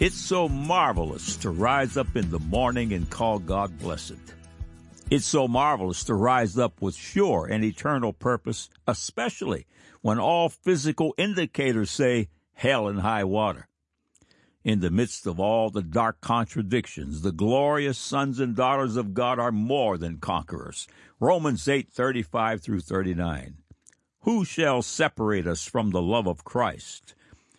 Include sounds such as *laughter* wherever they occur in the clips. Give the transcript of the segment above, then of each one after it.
It's so marvelous to rise up in the morning and call God blessed. It's so marvelous to rise up with sure and eternal purpose, especially when all physical indicators say hell and high water. In the midst of all the dark contradictions, the glorious sons and daughters of God are more than conquerors. Romans 8:35 through 39. Who shall separate us from the love of Christ?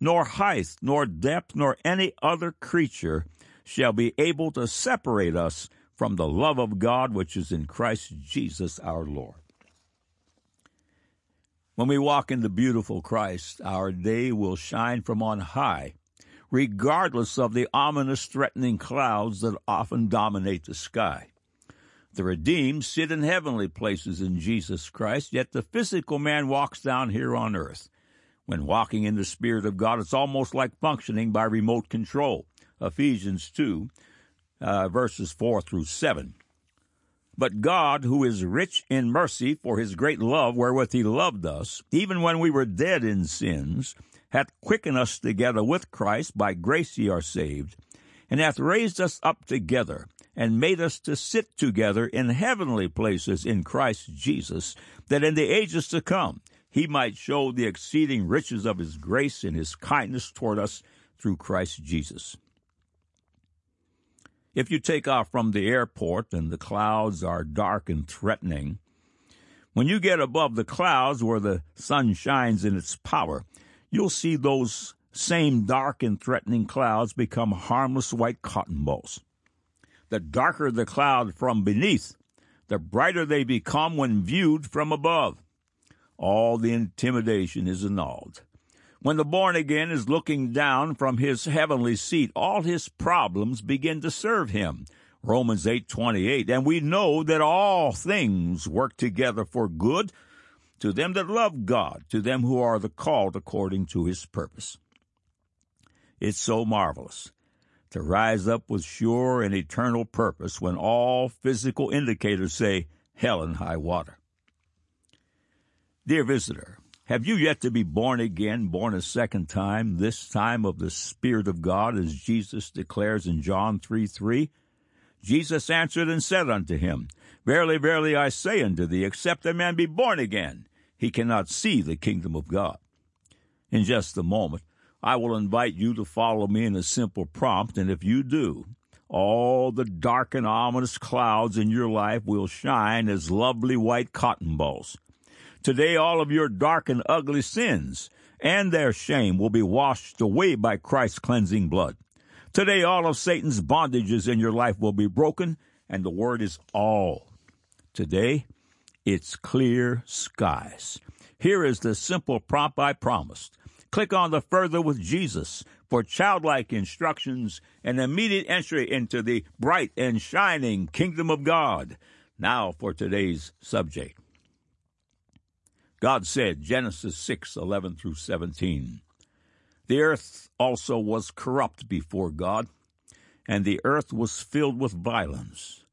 nor height, nor depth, nor any other creature shall be able to separate us from the love of God which is in Christ Jesus our Lord. When we walk in the beautiful Christ, our day will shine from on high, regardless of the ominous, threatening clouds that often dominate the sky. The redeemed sit in heavenly places in Jesus Christ, yet the physical man walks down here on earth. When walking in the Spirit of God, it's almost like functioning by remote control. Ephesians 2, uh, verses 4 through 7. But God, who is rich in mercy for his great love wherewith he loved us, even when we were dead in sins, hath quickened us together with Christ, by grace ye are saved, and hath raised us up together, and made us to sit together in heavenly places in Christ Jesus, that in the ages to come he might show the exceeding riches of his grace and his kindness toward us through Christ Jesus. If you take off from the airport and the clouds are dark and threatening, when you get above the clouds where the sun shines in its power, you'll see those same dark and threatening clouds become harmless white cotton balls. The darker the cloud from beneath, the brighter they become when viewed from above all the intimidation is annulled. When the born again is looking down from his heavenly seat, all his problems begin to serve him. Romans 8:28 and we know that all things work together for good to them that love God, to them who are the called according to his purpose. It's so marvelous to rise up with sure and eternal purpose when all physical indicators say hell and high water. Dear visitor, have you yet to be born again, born a second time, this time of the Spirit of God, as Jesus declares in John 3 3? Jesus answered and said unto him, Verily, verily, I say unto thee, except a man be born again, he cannot see the kingdom of God. In just a moment, I will invite you to follow me in a simple prompt, and if you do, all the dark and ominous clouds in your life will shine as lovely white cotton balls. Today, all of your dark and ugly sins and their shame will be washed away by Christ's cleansing blood. Today, all of Satan's bondages in your life will be broken, and the word is all. Today, it's clear skies. Here is the simple prompt I promised. Click on the Further with Jesus for childlike instructions and immediate entry into the bright and shining kingdom of God. Now for today's subject. God said, Genesis 6 11 through 17, The earth also was corrupt before God, and the earth was filled with violence.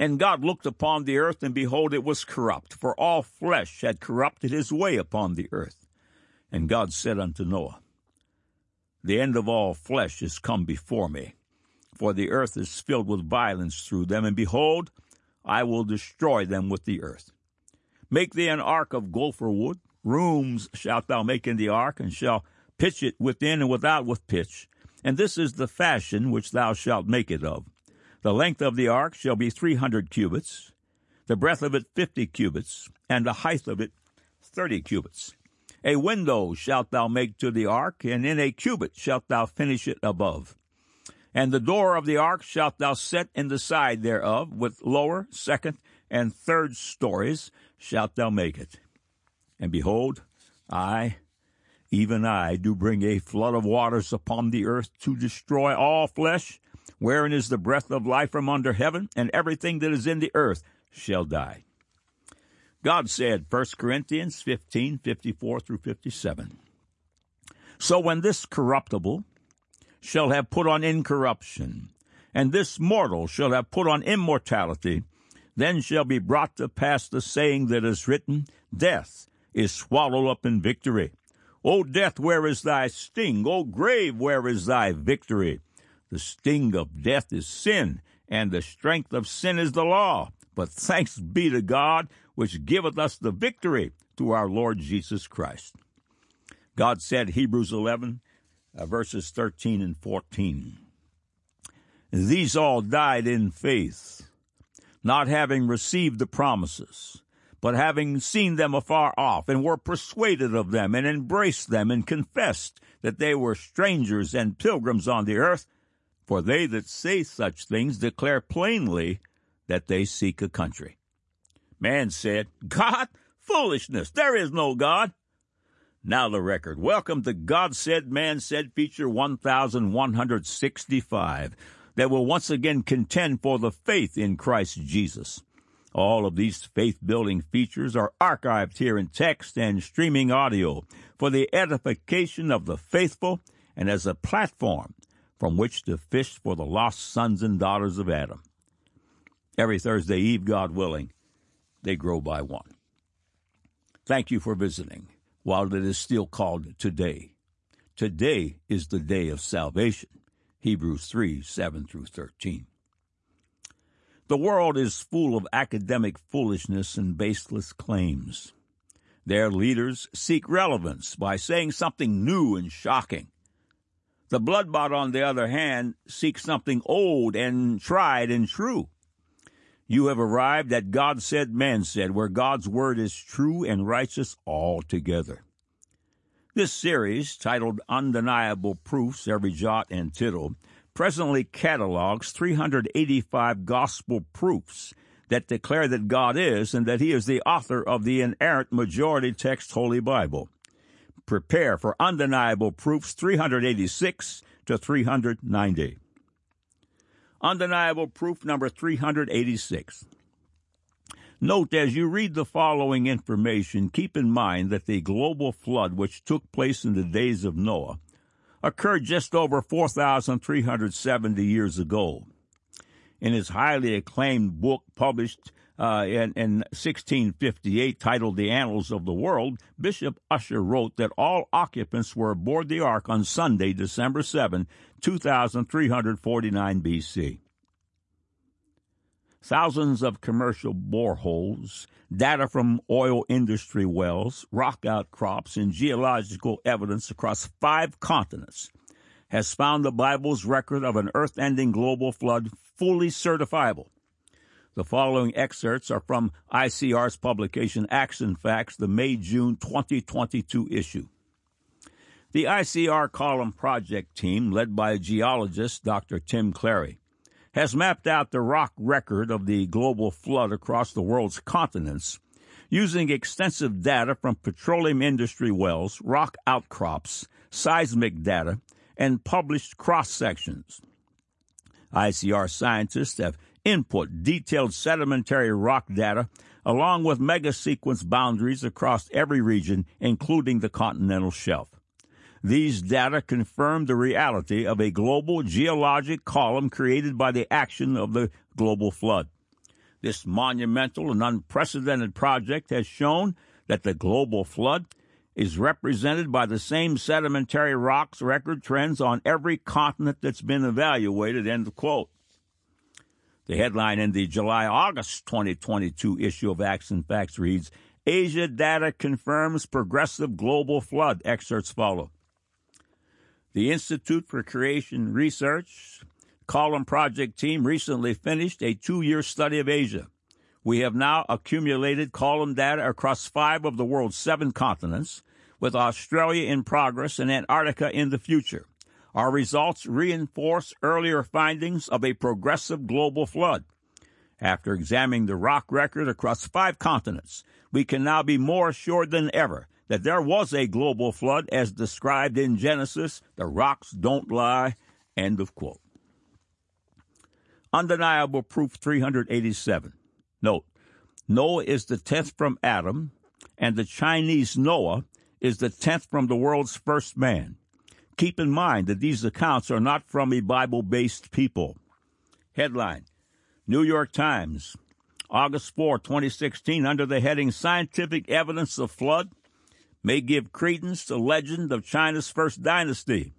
And God looked upon the earth, and behold, it was corrupt, for all flesh had corrupted his way upon the earth. And God said unto Noah, The end of all flesh is come before me, for the earth is filled with violence through them, and behold, I will destroy them with the earth. Make thee an ark of gopher wood. Rooms shalt thou make in the ark, and shall pitch it within and without with pitch. And this is the fashion which thou shalt make it of. The length of the ark shall be three hundred cubits, the breadth of it fifty cubits, and the height of it thirty cubits. A window shalt thou make to the ark, and in a cubit shalt thou finish it above. And the door of the ark shalt thou set in the side thereof, with lower, second, and third stories, shalt thou make it. And behold, I, even I do bring a flood of waters upon the earth to destroy all flesh, wherein is the breath of life from under heaven, and everything that is in the earth shall die. God said, 1 Corinthians 15, 54 through 57. So when this corruptible shall have put on incorruption, and this mortal shall have put on immortality, then shall be brought to pass the saying that is written, Death is swallowed up in victory. O death, where is thy sting? O grave, where is thy victory? The sting of death is sin, and the strength of sin is the law. But thanks be to God, which giveth us the victory through our Lord Jesus Christ. God said, Hebrews 11, uh, verses 13 and 14. These all died in faith, not having received the promises, but having seen them afar off, and were persuaded of them, and embraced them, and confessed that they were strangers and pilgrims on the earth. For they that say such things declare plainly that they seek a country. Man said, God, foolishness, there is no God. Now the record. Welcome to God Said, Man Said feature 1165 that will once again contend for the faith in Christ Jesus. All of these faith building features are archived here in text and streaming audio for the edification of the faithful and as a platform from which to fish for the lost sons and daughters of Adam. Every Thursday Eve, God willing, they grow by one. Thank you for visiting while it is still called today. Today is the day of salvation. Hebrews 3 7 through 13. The world is full of academic foolishness and baseless claims. Their leaders seek relevance by saying something new and shocking. The bloodbot, on the other hand, seeks something old and tried and true. You have arrived at God said, man said, where God's word is true and righteous altogether. This series, titled Undeniable Proofs Every Jot and Tittle, presently catalogs 385 gospel proofs that declare that God is and that He is the author of the inerrant majority text Holy Bible. Prepare for undeniable proofs 386 to 390. Undeniable proof number 386. Note as you read the following information, keep in mind that the global flood which took place in the days of Noah occurred just over 4,370 years ago. In his highly acclaimed book published uh, in, in 1658 titled The Annals of the World, Bishop Ussher wrote that all occupants were aboard the ark on Sunday, December 7, 2349 BC. Thousands of commercial boreholes, data from oil industry wells, rock outcrops, and geological evidence across five continents has found the Bible's record of an earth ending global flood fully certifiable. The following excerpts are from ICR's publication Acts and Facts, the May June 2022 issue. The ICR Column Project team, led by geologist Dr. Tim Clarey, has mapped out the rock record of the global flood across the world's continents using extensive data from petroleum industry wells, rock outcrops, seismic data, and published cross sections. ICR scientists have input detailed sedimentary rock data along with megasequence boundaries across every region, including the continental shelf. These data confirm the reality of a global geologic column created by the action of the global flood. This monumental and unprecedented project has shown that the global flood is represented by the same sedimentary rocks record trends on every continent that's been evaluated. End of quote. The headline in the July August 2022 issue of Acts and Facts reads Asia data confirms progressive global flood. Excerpts follow. The Institute for Creation Research Column Project team recently finished a two year study of Asia. We have now accumulated column data across five of the world's seven continents, with Australia in progress and Antarctica in the future. Our results reinforce earlier findings of a progressive global flood. After examining the rock record across five continents, we can now be more assured than ever that there was a global flood as described in Genesis. The rocks don't lie. End of quote. Undeniable proof 387. Note, Noah is the tenth from Adam, and the Chinese Noah is the tenth from the world's first man. Keep in mind that these accounts are not from a Bible based people. Headline New York Times, August 4, 2016, under the heading Scientific Evidence of Flood may give credence to legend of China's first dynasty.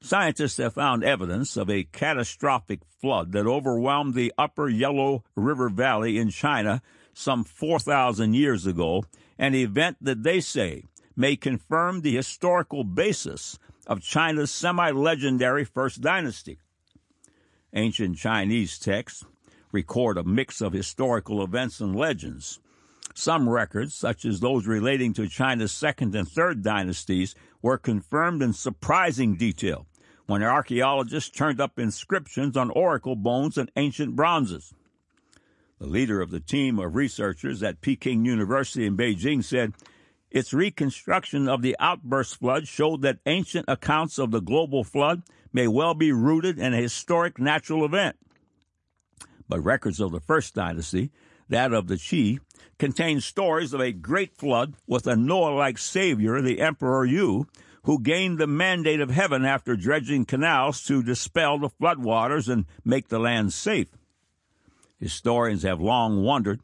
Scientists have found evidence of a catastrophic flood that overwhelmed the upper Yellow River Valley in China some 4,000 years ago, an event that they say may confirm the historical basis of China's semi legendary First Dynasty. Ancient Chinese texts record a mix of historical events and legends. Some records, such as those relating to China's second and third dynasties, were confirmed in surprising detail when archaeologists turned up inscriptions on oracle bones and ancient bronzes. The leader of the team of researchers at Peking University in Beijing said its reconstruction of the outburst flood showed that ancient accounts of the global flood may well be rooted in a historic natural event. But records of the first dynasty, that of the Qi, contains stories of a great flood with a Noah like savior, the Emperor Yu, who gained the mandate of heaven after dredging canals to dispel the floodwaters and make the land safe. Historians have long wondered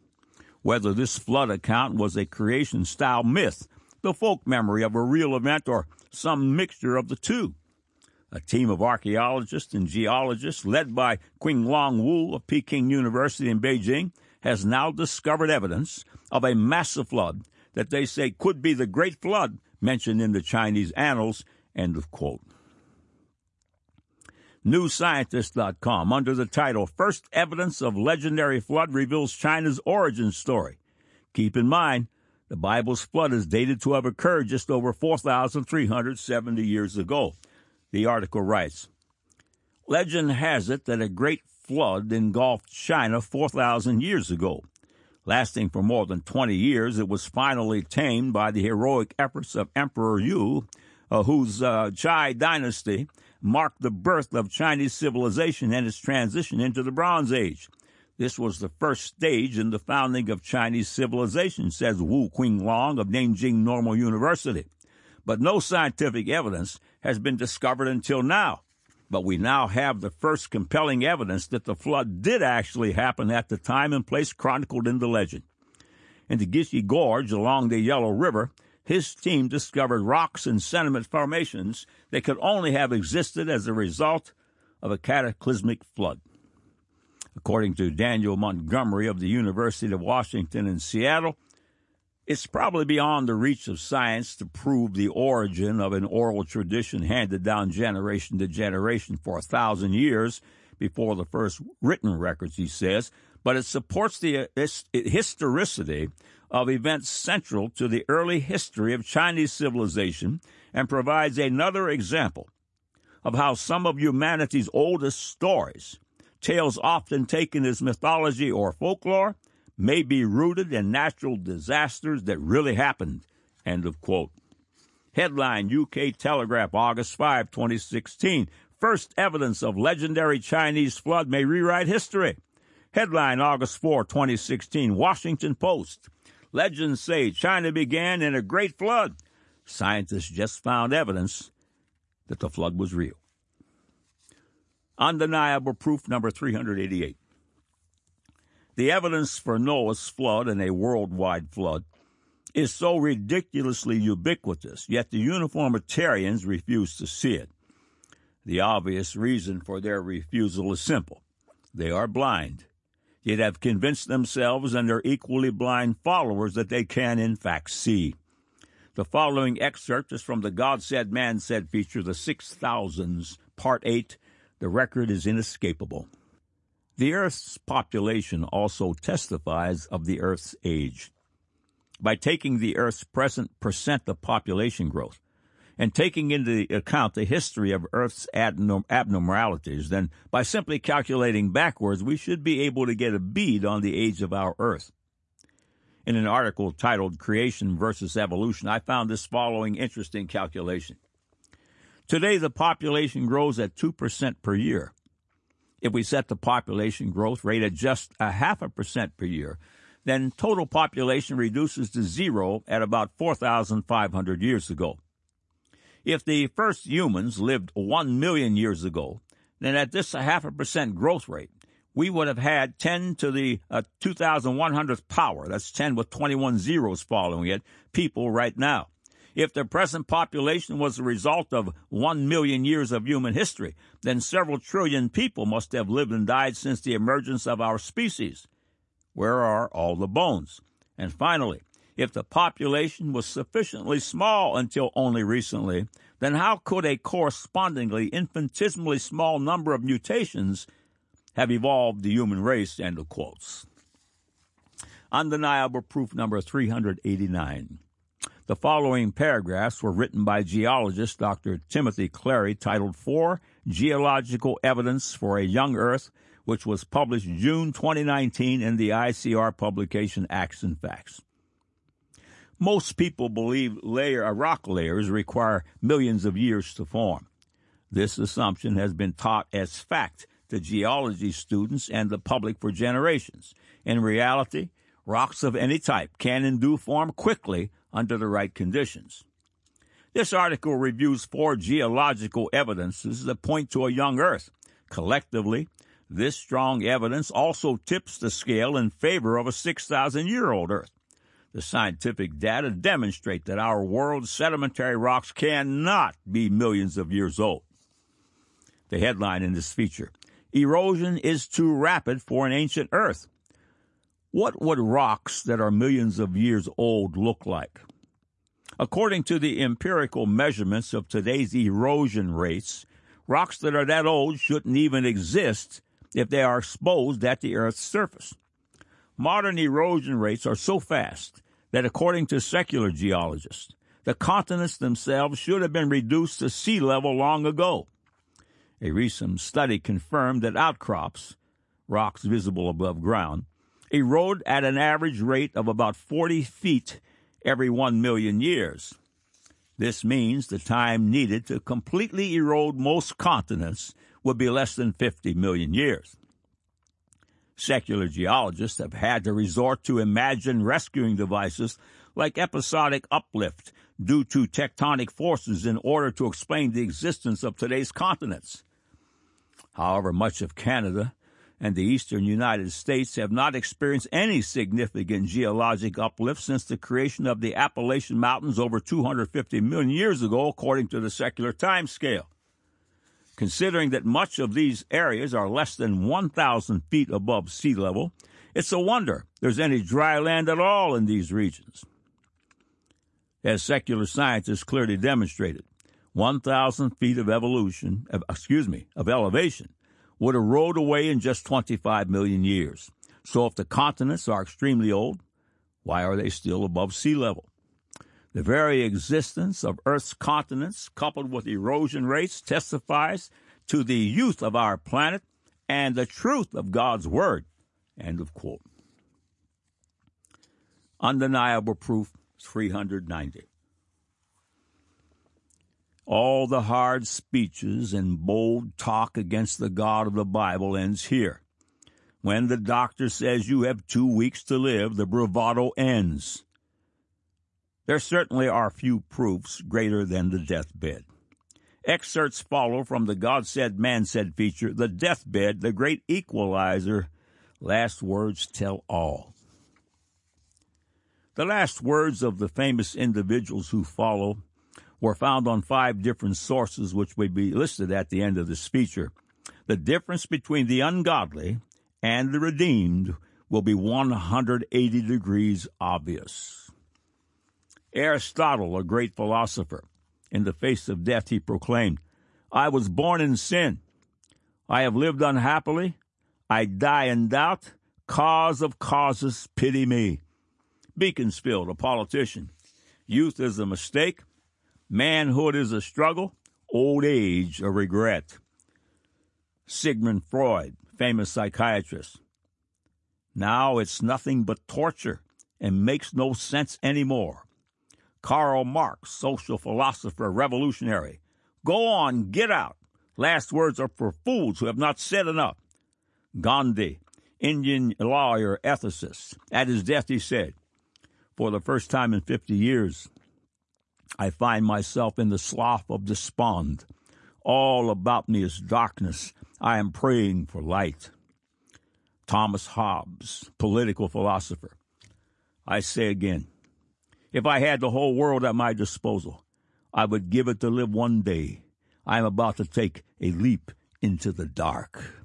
whether this flood account was a creation style myth, the folk memory of a real event, or some mixture of the two. A team of archaeologists and geologists led by Qinglong Wu of Peking University in Beijing has now discovered evidence of a massive flood that they say could be the Great Flood mentioned in the Chinese annals. End of quote. NewScientist.com, under the title First Evidence of Legendary Flood Reveals China's Origin Story. Keep in mind, the Bible's flood is dated to have occurred just over 4,370 years ago. The article writes Legend has it that a great flood engulfed China 4,000 years ago. Lasting for more than 20 years, it was finally tamed by the heroic efforts of Emperor Yu, uh, whose uh, Chai dynasty marked the birth of Chinese civilization and its transition into the Bronze Age. This was the first stage in the founding of Chinese civilization, says Wu Qinglong of Nanjing Normal University. But no scientific evidence has been discovered until now. But we now have the first compelling evidence that the flood did actually happen at the time and place chronicled in the legend. In the Jishi Gorge along the Yellow River, his team discovered rocks and sediment formations that could only have existed as a result of a cataclysmic flood. According to Daniel Montgomery of the University of Washington in Seattle, it's probably beyond the reach of science to prove the origin of an oral tradition handed down generation to generation for a thousand years before the first written records, he says, but it supports the uh, historicity of events central to the early history of Chinese civilization and provides another example of how some of humanity's oldest stories, tales often taken as mythology or folklore, may be rooted in natural disasters that really happened. End of quote. Headline UK Telegraph, August 5, 2016. First evidence of legendary Chinese flood may rewrite history. Headline, August 4, 2016. Washington Post. Legends say China began in a great flood. Scientists just found evidence that the flood was real. Undeniable proof number 388. The evidence for Noah's flood and a worldwide flood is so ridiculously ubiquitous, yet the uniformitarians refuse to see it. The obvious reason for their refusal is simple they are blind, yet have convinced themselves and their equally blind followers that they can, in fact, see. The following excerpt is from the God Said, Man Said feature, The Six Thousands, Part 8. The record is inescapable. The Earth's population also testifies of the Earth's age. By taking the Earth's present percent of population growth and taking into account the history of Earth's abnormalities, then by simply calculating backwards, we should be able to get a bead on the age of our Earth. In an article titled Creation versus Evolution, I found this following interesting calculation. Today, the population grows at 2% per year. If we set the population growth rate at just a half a percent per year, then total population reduces to zero at about 4,500 years ago. If the first humans lived 1 million years ago, then at this half a percent growth rate, we would have had 10 to the uh, 2,100th power, that's 10 with 21 zeros following it, people right now. If the present population was the result of 1 million years of human history, then several trillion people must have lived and died since the emergence of our species. Where are all the bones? And finally, if the population was sufficiently small until only recently, then how could a correspondingly infinitesimally small number of mutations have evolved the human race? End of quotes. Undeniable proof number 389. The following paragraphs were written by geologist Dr. Timothy Clarey titled Four Geological Evidence for a Young Earth, which was published June 2019 in the ICR publication Acts and Facts. Most people believe layer, uh, rock layers require millions of years to form. This assumption has been taught as fact to geology students and the public for generations. In reality, rocks of any type can and do form quickly under the right conditions. This article reviews four geological evidences that point to a young Earth. Collectively, this strong evidence also tips the scale in favor of a 6,000 year old Earth. The scientific data demonstrate that our world's sedimentary rocks cannot be millions of years old. The headline in this feature Erosion is too rapid for an ancient Earth. What would rocks that are millions of years old look like? According to the empirical measurements of today's erosion rates, rocks that are that old shouldn't even exist if they are exposed at the Earth's surface. Modern erosion rates are so fast that, according to secular geologists, the continents themselves should have been reduced to sea level long ago. A recent study confirmed that outcrops, rocks visible above ground, erode at an average rate of about 40 feet every 1 million years. This means the time needed to completely erode most continents would be less than 50 million years. Secular geologists have had to resort to imagined rescuing devices like episodic uplift due to tectonic forces in order to explain the existence of today's continents. However, much of Canada and the eastern United States have not experienced any significant geologic uplift since the creation of the Appalachian Mountains over 250 million years ago, according to the secular time scale considering that much of these areas are less than 1,000 feet above sea level, it's a wonder there's any dry land at all in these regions. As secular science has clearly demonstrated, 1,000 feet of evolution, excuse me, of elevation would erode away in just 25 million years. So if the continents are extremely old, why are they still above sea level? The very existence of Earth's continents, coupled with erosion rates, testifies to the youth of our planet and the truth of God's Word. End of quote. Undeniable proof 390. All the hard speeches and bold talk against the God of the Bible ends here. When the doctor says you have two weeks to live, the bravado ends. There certainly are few proofs greater than the deathbed. Excerpts follow from the God Said, Man Said feature, The Deathbed, the Great Equalizer. Last words tell all. The last words of the famous individuals who follow were found on five different sources, which will be listed at the end of this feature. The difference between the ungodly and the redeemed will be 180 degrees obvious. Aristotle, a great philosopher, in the face of death, he proclaimed, I was born in sin. I have lived unhappily. I die in doubt. Cause of causes, pity me. Beaconsfield, a politician. Youth is a mistake. Manhood is a struggle. Old age, a regret. Sigmund Freud, famous psychiatrist. Now it's nothing but torture and makes no sense anymore. Karl Marx, social philosopher, revolutionary. Go on, get out. Last words are for fools who have not said enough. Gandhi, Indian lawyer, ethicist. At his death, he said, For the first time in 50 years, I find myself in the slough of despond. All about me is darkness. I am praying for light. Thomas Hobbes, political philosopher. I say again, if I had the whole world at my disposal, I would give it to live one day. I am about to take a leap into the dark.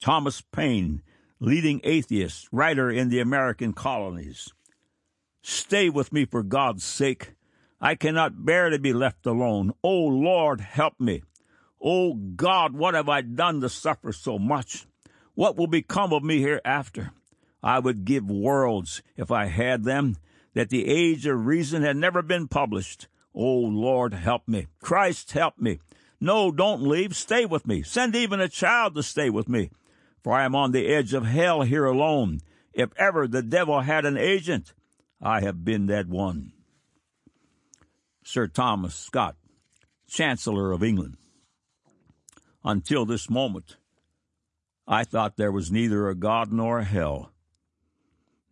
Thomas Paine, leading atheist, writer in the American colonies. Stay with me for God's sake. I cannot bear to be left alone. Oh Lord, help me. Oh God, what have I done to suffer so much? What will become of me hereafter? I would give worlds, if I had them, that the age of reason had never been published. Oh Lord, help me. Christ, help me. No, don't leave. Stay with me. Send even a child to stay with me. For I am on the edge of hell here alone. If ever the devil had an agent, I have been that one. Sir Thomas Scott, Chancellor of England. Until this moment, I thought there was neither a God nor a hell.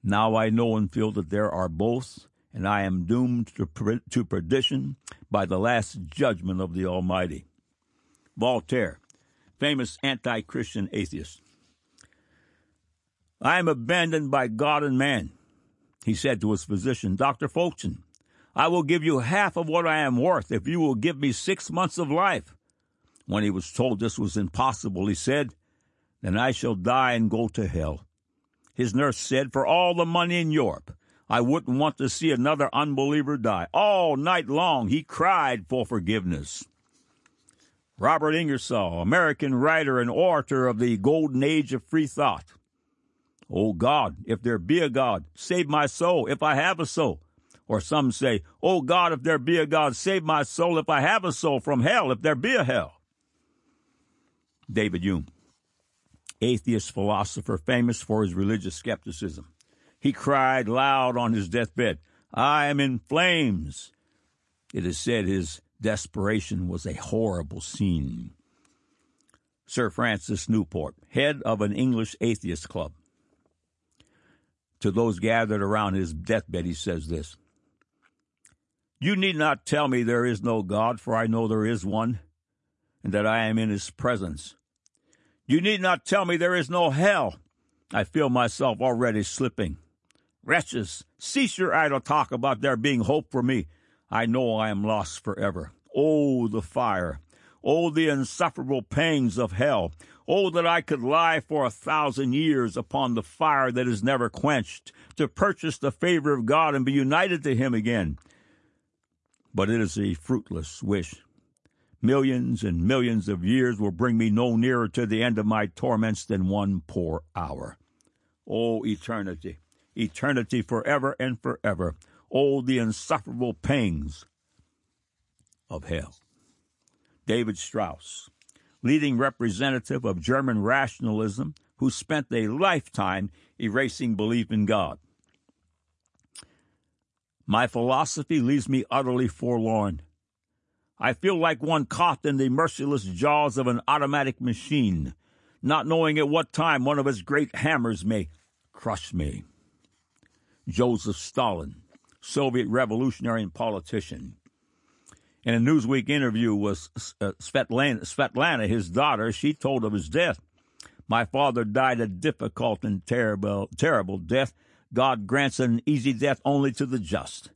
Now I know and feel that there are both, and I am doomed to, to perdition by the last judgment of the Almighty. Voltaire, famous anti Christian atheist. I am abandoned by God and man, he said to his physician, Dr. Folkson. I will give you half of what I am worth if you will give me six months of life. When he was told this was impossible, he said, Then I shall die and go to hell. His nurse said, For all the money in Europe, I wouldn't want to see another unbeliever die. All night long he cried for forgiveness. Robert Ingersoll, American writer and orator of the golden age of free thought. O oh God, if there be a God, save my soul, if I have a soul. Or some say, oh God, if there be a God, save my soul if I have a soul from hell, if there be a hell. David Hume, atheist philosopher famous for his religious skepticism. He cried loud on his deathbed, I am in flames. It is said his desperation was a horrible scene. Sir Francis Newport, head of an English atheist club. To those gathered around his deathbed, he says this you need not tell me there is no God, for I know there is one, and that I am in his presence. You need not tell me there is no hell. I feel myself already slipping. Wretches, cease your idle talk about there being hope for me. I know I am lost forever. Oh, the fire. Oh, the insufferable pangs of hell. Oh, that I could lie for a thousand years upon the fire that is never quenched, to purchase the favor of God and be united to Him again but it is a fruitless wish. Millions and millions of years will bring me no nearer to the end of my torments than one poor hour. O eternity, eternity forever and forever. Oh, the insufferable pangs of hell. David Strauss, leading representative of German rationalism, who spent a lifetime erasing belief in God. My philosophy leaves me utterly forlorn. I feel like one caught in the merciless jaws of an automatic machine, not knowing at what time one of its great hammers may crush me. Joseph Stalin, Soviet revolutionary and politician. In a Newsweek interview with uh, Svetlana, Svetlana, his daughter, she told of his death. My father died a difficult and terrible, terrible death God grants an easy death only to the just.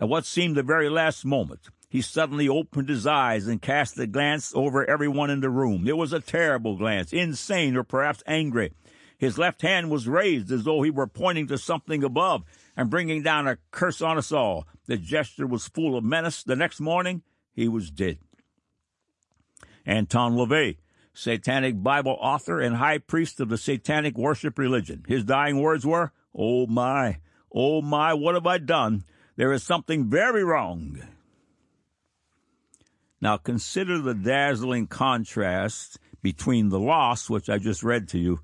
At what seemed the very last moment, he suddenly opened his eyes and cast a glance over everyone in the room. It was a terrible glance, insane or perhaps angry. His left hand was raised as though he were pointing to something above and bringing down a curse on us all. The gesture was full of menace. The next morning, he was dead. Anton LaVey, satanic Bible author and high priest of the satanic worship religion. His dying words were, Oh my, oh my, what have I done? There is something very wrong. Now consider the dazzling contrast between the lost, which I just read to you,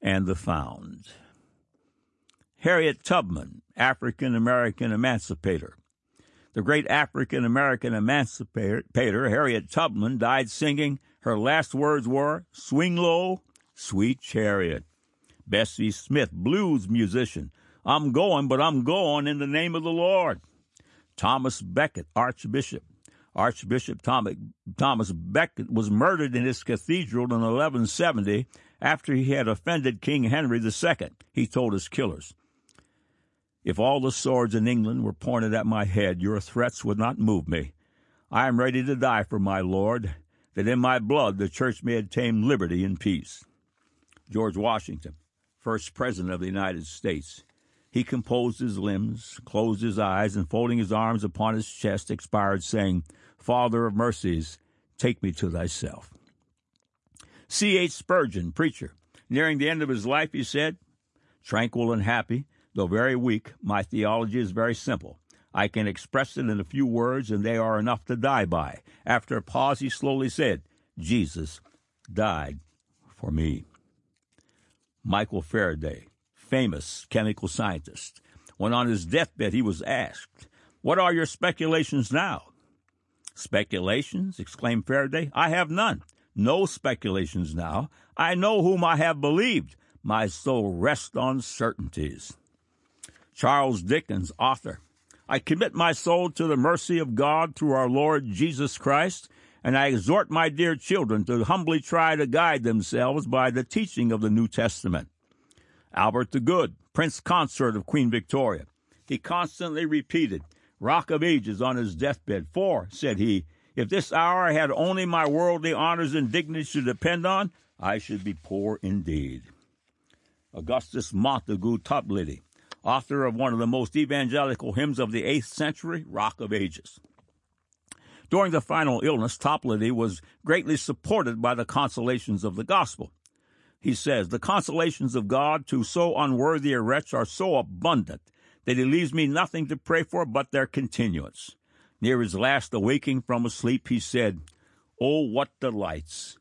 and the found. Harriet Tubman, African American emancipator. The great African American emancipator, Harriet Tubman, died singing. Her last words were, Swing low, sweet chariot. Bessie Smith, blues musician. I'm going, but I'm going in the name of the Lord. Thomas Becket, Archbishop. Archbishop Thomas Becket was murdered in his cathedral in 1170 after he had offended King Henry II, he told his killers. If all the swords in England were pointed at my head, your threats would not move me. I am ready to die for my Lord, that in my blood the church may attain liberty and peace. George Washington, first President of the United States. He composed his limbs, closed his eyes, and folding his arms upon his chest, expired, saying, Father of mercies, take me to thyself. C. H. Spurgeon, preacher, nearing the end of his life, he said, Tranquil and happy, though very weak, my theology is very simple. I can express it in a few words, and they are enough to die by. After a pause, he slowly said, Jesus died for me. Michael Faraday, famous chemical scientist, when on his deathbed he was asked, What are your speculations now? Speculations? exclaimed Faraday. I have none. No speculations now. I know whom I have believed. My soul rests on certainties. Charles Dickens, author. I commit my soul to the mercy of God through our Lord Jesus Christ, and I exhort my dear children to humbly try to guide themselves by the teaching of the New Testament. Albert the Good, Prince Consort of Queen Victoria. He constantly repeated, Rock of Ages on his deathbed, for, said he, if this hour had only my worldly honors and dignities to depend on, I should be poor indeed. Augustus Montagu Toplady, author of one of the most evangelical hymns of the 8th century, Rock of Ages. During the final illness, Toplady was greatly supported by the consolations of the gospel. He says, The consolations of God to so unworthy a wretch are so abundant that he leaves me nothing to pray for but their continuance. Near his last awaking from a sleep, he said, Oh, what delights!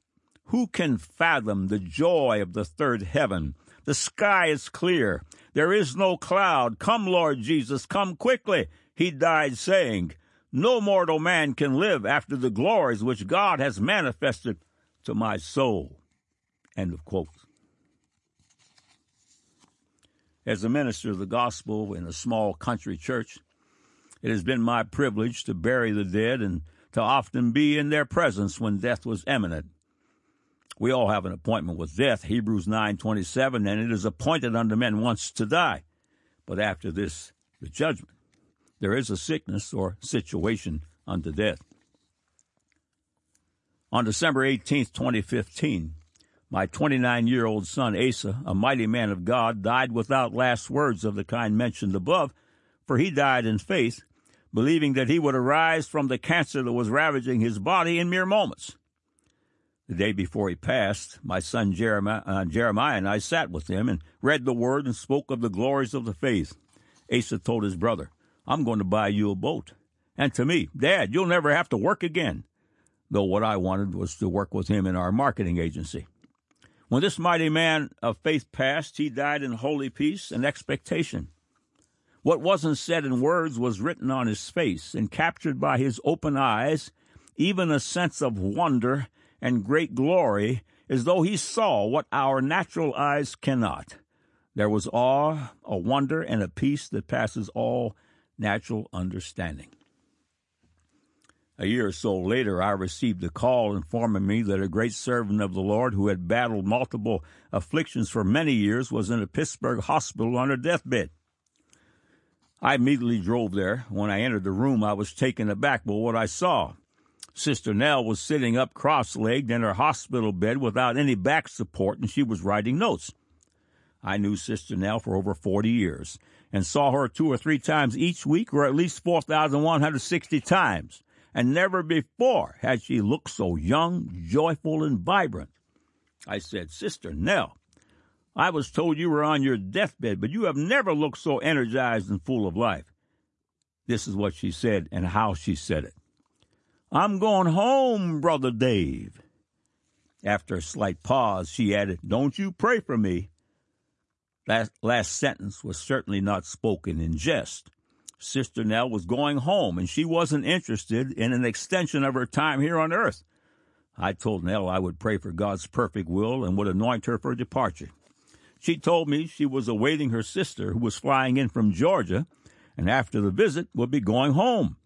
Who can fathom the joy of the third heaven? The sky is clear. There is no cloud. Come, Lord Jesus, come quickly. He died saying, No mortal man can live after the glories which God has manifested to my soul. End of quote. As a minister of the gospel in a small country church, it has been my privilege to bury the dead and to often be in their presence when death was imminent. We all have an appointment with death, Hebrews 9:27, and it is appointed unto men once to die, but after this the judgment. There is a sickness or situation unto death. On December 18, 2015, my 29-year-old son Asa, a mighty man of God, died without last words of the kind mentioned above, for he died in faith, believing that he would arise from the cancer that was ravaging his body in mere moments. The day before he passed, my son Jeremiah, uh, Jeremiah, and I sat with him and read the word and spoke of the glories of the faith. Asa told his brother, I'm going to buy you a boat. And to me, Dad, you'll never have to work again. Though what I wanted was to work with him in our marketing agency. When this mighty man of faith passed, he died in holy peace and expectation. What wasn't said in words was written on his face and captured by his open eyes, even a sense of wonder and great glory as though he saw what our natural eyes cannot. There was awe, a wonder, and a peace that passes all natural understanding. A year or so later, I received a call informing me that a great servant of the Lord who had battled multiple afflictions for many years was in a Pittsburgh hospital on her deathbed. I immediately drove there. When I entered the room, I was taken aback by what I saw. Sister Nell was sitting up cross legged in her hospital bed without any back support, and she was writing notes. I knew Sister Nell for over 40 years and saw her two or three times each week, or at least 4,160 times. And never before had she looked so young, joyful, and vibrant. I said, Sister Nell, I was told you were on your deathbed, but you have never looked so energized and full of life. This is what she said and how she said it. I'm going home, Brother Dave. After a slight pause, she added, Don't you pray for me. That last sentence was certainly not spoken in jest. Sister Nell was going home, and she wasn't interested in an extension of her time here on earth. I told Nell I would pray for God's perfect will and would anoint her for departure. She told me she was awaiting her sister, who was flying in from Georgia, and after the visit would be going home.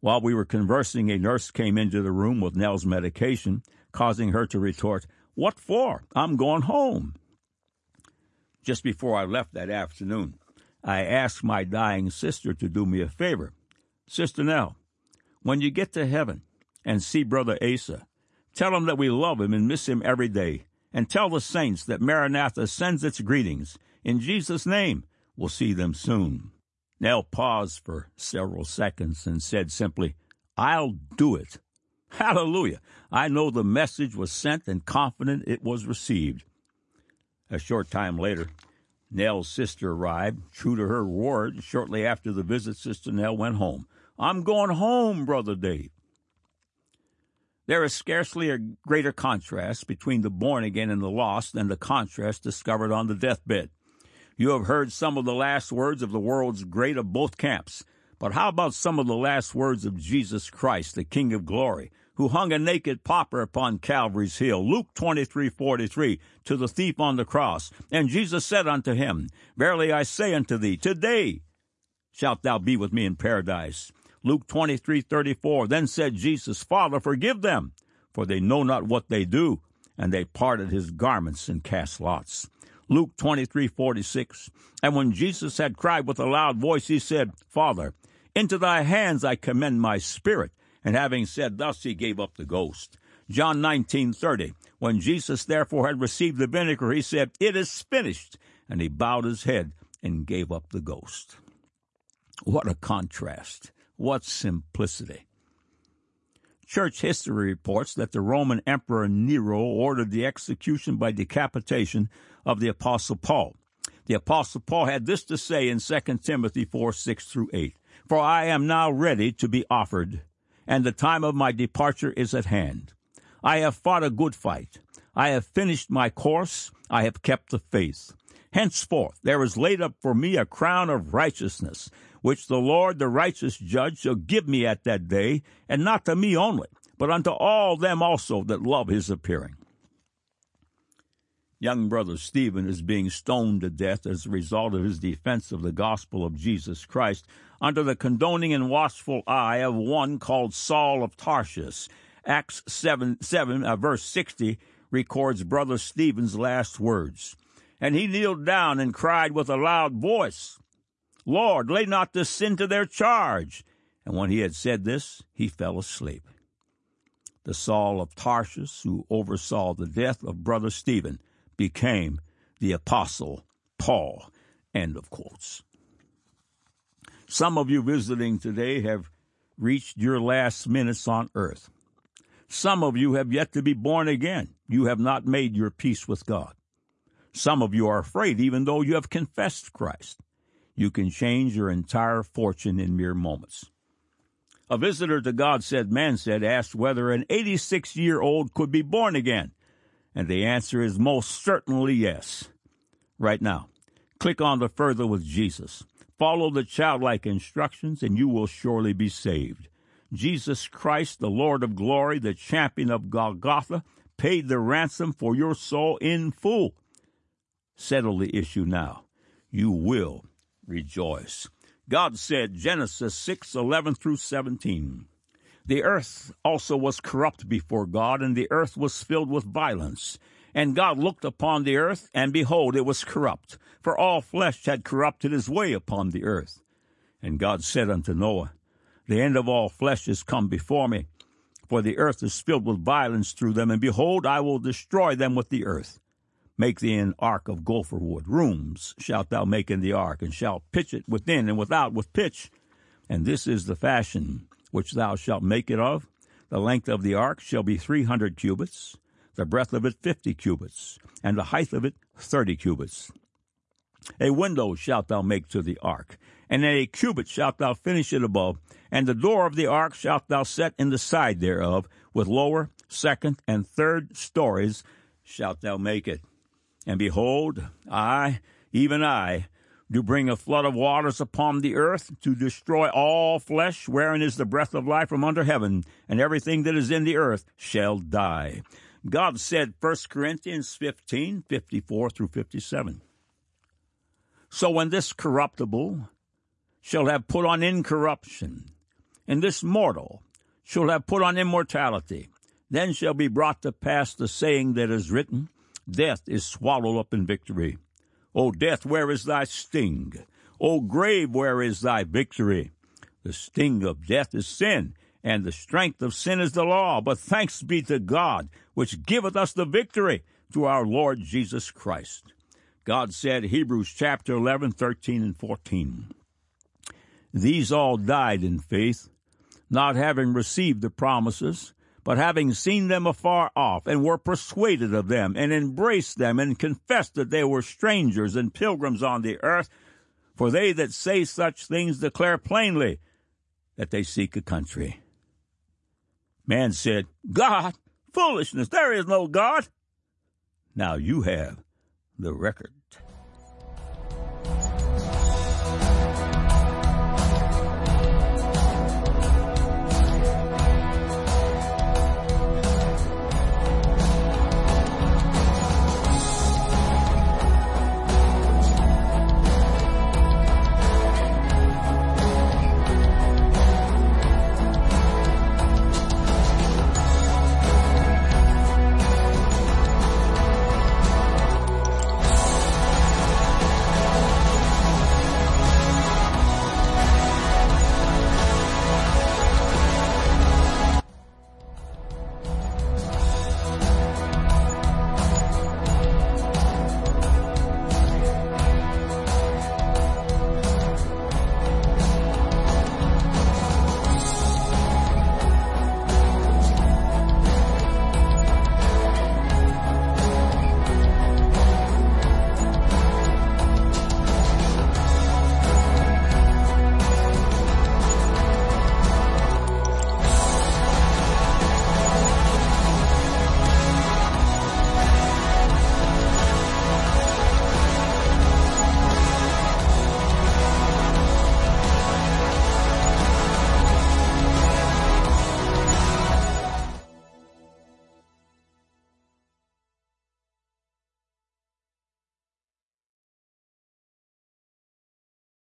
While we were conversing, a nurse came into the room with Nell's medication, causing her to retort, What for? I'm going home. Just before I left that afternoon, I asked my dying sister to do me a favor. Sister Nell, when you get to heaven and see Brother Asa, tell him that we love him and miss him every day, and tell the saints that Maranatha sends its greetings. In Jesus' name, we'll see them soon. Nell paused for several seconds and said simply, I'll do it. *laughs* Hallelujah. I know the message was sent and confident it was received. A short time later, Nell's sister arrived, true to her word. Shortly after the visit, Sister Nell went home. I'm going home, Brother Dave. There is scarcely a greater contrast between the born again and the lost than the contrast discovered on the deathbed. You have heard some of the last words of the world's great of both camps. But how about some of the last words of Jesus Christ, the King of glory, who hung a naked pauper upon Calvary's hill. Luke 23, 43, to the thief on the cross. And Jesus said unto him, Verily I say unto thee, today shalt thou be with me in paradise. Luke 23, 34, Then said Jesus, Father, forgive them, for they know not what they do. And they parted his garments and cast lots. Luke 23, 46, And when Jesus had cried with a loud voice, he said, Father, into thy hands I commend my spirit. And having said thus, he gave up the ghost. John 19:30. When Jesus therefore had received the vinegar, he said, "It is finished," and he bowed his head and gave up the ghost. What a contrast. What simplicity. Church history reports that the Roman Emperor Nero ordered the execution by decapitation of the Apostle Paul. The Apostle Paul had this to say in 2 Timothy 4 6 through 8 For I am now ready to be offered and the time of my departure is at hand. I have fought a good fight. I have finished my course. I have kept the faith. Henceforth there is laid up for me a crown of righteousness, which the Lord the righteous judge shall give me at that day, and not to me only, but unto all them also that love his appearing. Young brother Stephen is being stoned to death as a result of his defense of the gospel of Jesus Christ under the condoning and watchful eye of one called Saul of Tarsus. Acts 7, 7 uh, verse 60 records brother Stephen's last words. And he kneeled down and cried with a loud voice, Lord, lay not this sin to their charge. And when he had said this, he fell asleep. The Saul of Tarsus, who oversaw the death of brother Stephen, became the apostle Paul. End of quotes. Some of you visiting today have reached your last minutes on earth. Some of you have yet to be born again. You have not made your peace with God. Some of you are afraid, even though you have confessed Christ. You can change your entire fortune in mere moments. A visitor to God said, Man said, asked whether an 86 year old could be born again. And the answer is most certainly yes. Right now, click on the Further with Jesus. Follow the childlike instructions, and you will surely be saved. Jesus Christ, the Lord of glory, the champion of Golgotha, paid the ransom for your soul in full. Settle the issue now. You will rejoice. God said, Genesis 6 11 through 17. The earth also was corrupt before God, and the earth was filled with violence. And God looked upon the earth, and behold, it was corrupt, for all flesh had corrupted his way upon the earth. And God said unto Noah, The end of all flesh is come before me, for the earth is filled with violence through them, and behold, I will destroy them with the earth. Make thee an ark of gopher wood. Rooms shalt thou make in the ark, and shalt pitch it within and without with pitch. And this is the fashion which thou shalt make it of. The length of the ark shall be three hundred cubits, the breadth of it fifty cubits, and the height of it thirty cubits. A window shalt thou make to the ark, and in a cubit shalt thou finish it above, and the door of the ark shalt thou set in the side thereof, with lower, second, and third stories shalt thou make it. And behold, I, even I, do bring a flood of waters upon the earth to destroy all flesh, wherein is the breath of life from under heaven, and everything that is in the earth shall die. God said, 1 Corinthians 15, 54 through 57. So when this corruptible shall have put on incorruption, and this mortal shall have put on immortality, then shall be brought to pass the saying that is written, Death is swallowed up in victory. O death, where is thy sting? O grave, where is thy victory? The sting of death is sin, and the strength of sin is the law. But thanks be to God, which giveth us the victory through our Lord Jesus Christ. God said, Hebrews chapter 11, 13, and 14. These all died in faith, not having received the promises, but having seen them afar off, and were persuaded of them, and embraced them, and confessed that they were strangers and pilgrims on the earth. For they that say such things declare plainly that they seek a country. Man said, God, foolishness, there is no God. Now you have the record.